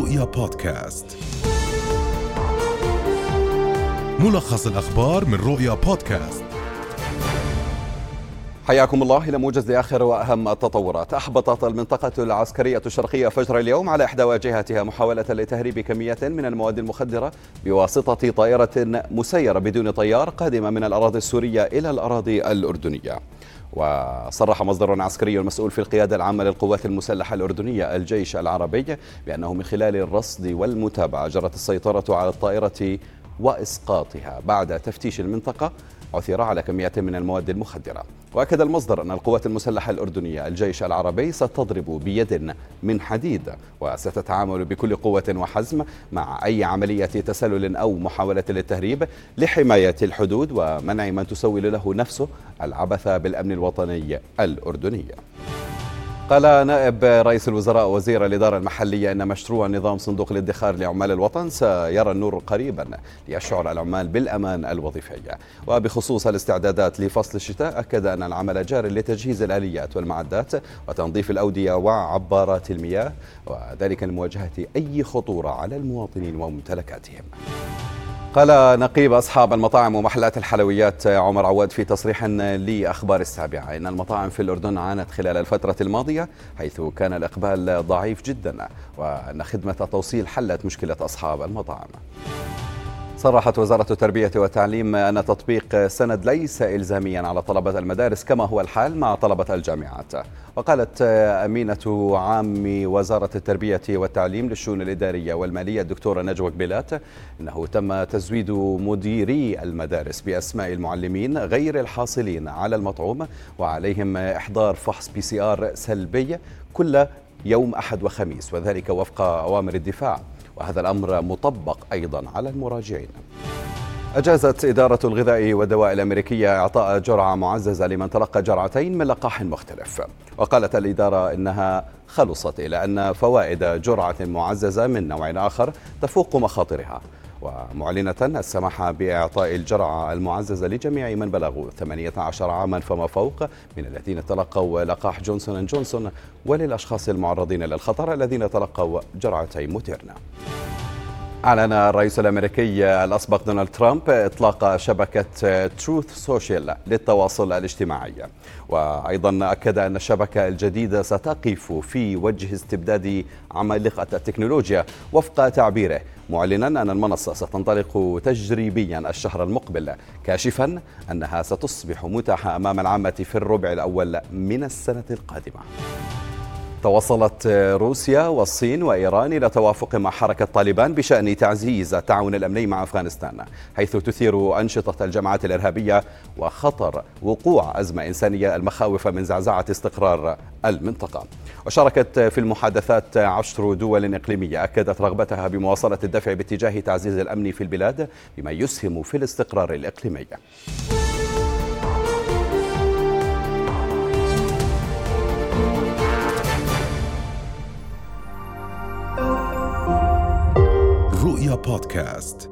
رؤيا بودكاست. ملخص الأخبار من رؤيا بودكاست. حياكم الله إلى موجز لآخر وأهم التطورات. أحبطت المنطقة العسكرية الشرقية فجر اليوم على إحدى واجهتها محاولة لتهريب كمية من المواد المخدرة بواسطة طائرة مسيرة بدون طيار قادمة من الأراضي السورية إلى الأراضي الأردنية. وصرح مصدر عسكري مسؤول في القيادة العامة للقوات المسلحة الأردنية الجيش العربي بأنه من خلال الرصد والمتابعة جرت السيطرة على الطائرة وإسقاطها. بعد تفتيش المنطقة عثر على كميات من المواد المخدرة. وأكد المصدر أن القوات المسلحة الأردنية الجيش العربي ستضرب بيد من حديد وستتعامل بكل قوة وحزم مع أي عملية تسلل أو محاولة للتهريب لحماية الحدود ومنع من تسول له نفسه العبث بالأمن الوطني الأردني. قال نائب رئيس الوزراء وزير الإدارة المحلية أن مشروع نظام صندوق الادخار لعمال الوطن سيرى النور قريبا ليشعر العمال بالأمان الوظيفي. وبخصوص الاستعدادات لفصل الشتاء أكد أن العمل جار لتجهيز الآليات والمعدات وتنظيف الأودية وعبارات المياه وذلك لمواجهة أي خطورة على المواطنين وممتلكاتهم. قال نقيب أصحاب المطاعم ومحلات الحلويات عمر عواد في تصريح لأخبار السابعة. إن المطاعم في الأردن عانت خلال الفترة الماضية حيث كان الإقبال ضعيف جدا وأن خدمة التوصيل حلت مشكلة أصحاب المطاعم. صرحت وزارة التربية والتعليم أن تطبيق سند ليس إلزاميا على طلبة المدارس كما هو الحال مع طلبة الجامعات. وقالت أمينة عام وزارة التربية والتعليم للشؤون الإدارية والمالية الدكتورة نجوى قبيلات أنه تم تزويد مديري المدارس بأسماء المعلمين غير الحاصلين على المطعوم وعليهم إحضار فحص PCR سلبي كل يوم أحد وخميس وذلك وفق أوامر الدفاع. وهذا الأمر مطبق أيضا على المراجعين. أجازت إدارة الغذاء والدواء الأمريكية إعطاء جرعة معززة لمن تلقى جرعتين من لقاح مختلف. وقالت الإدارة إنها خلصت إلى أن فوائد جرعة معززة من نوع آخر تفوق مخاطرها. ومعلنة السماح بإعطاء الجرعة المعززة لجميع من بلغوا 18 عاما فما فوق من الذين تلقوا لقاح جونسون جونسون وللأشخاص المعرضين للخطر الذين تلقوا جرعتي موديرنا أعلن الرئيس الأمريكي الأسبق دونالد ترامب إطلاق شبكة تروث سوشيال للتواصل الاجتماعي. وأيضا أكد أن الشبكة الجديدة ستقف في وجه استبداد عمالقة التكنولوجيا وفق تعبيره معلنا أن المنصة ستنطلق تجريبيا الشهر المقبل كاشفا أنها ستصبح متاحة أمام العامة في الربع الأول من السنة القادمة. توصلت روسيا والصين وإيران إلى توافق مع حركة طالبان بشأن تعزيز التعاون الأمني مع أفغانستان حيث تثير أنشطة الجماعات الإرهابية وخطر وقوع أزمة إنسانية المخاوف من زعزعة استقرار المنطقة. وشاركت في المحادثات عشر دول إقليمية أكدت رغبتها بمواصلة الدفع باتجاه تعزيز الأمن في البلاد بما يسهم في الاستقرار الإقليمي. رؤيا بودكاست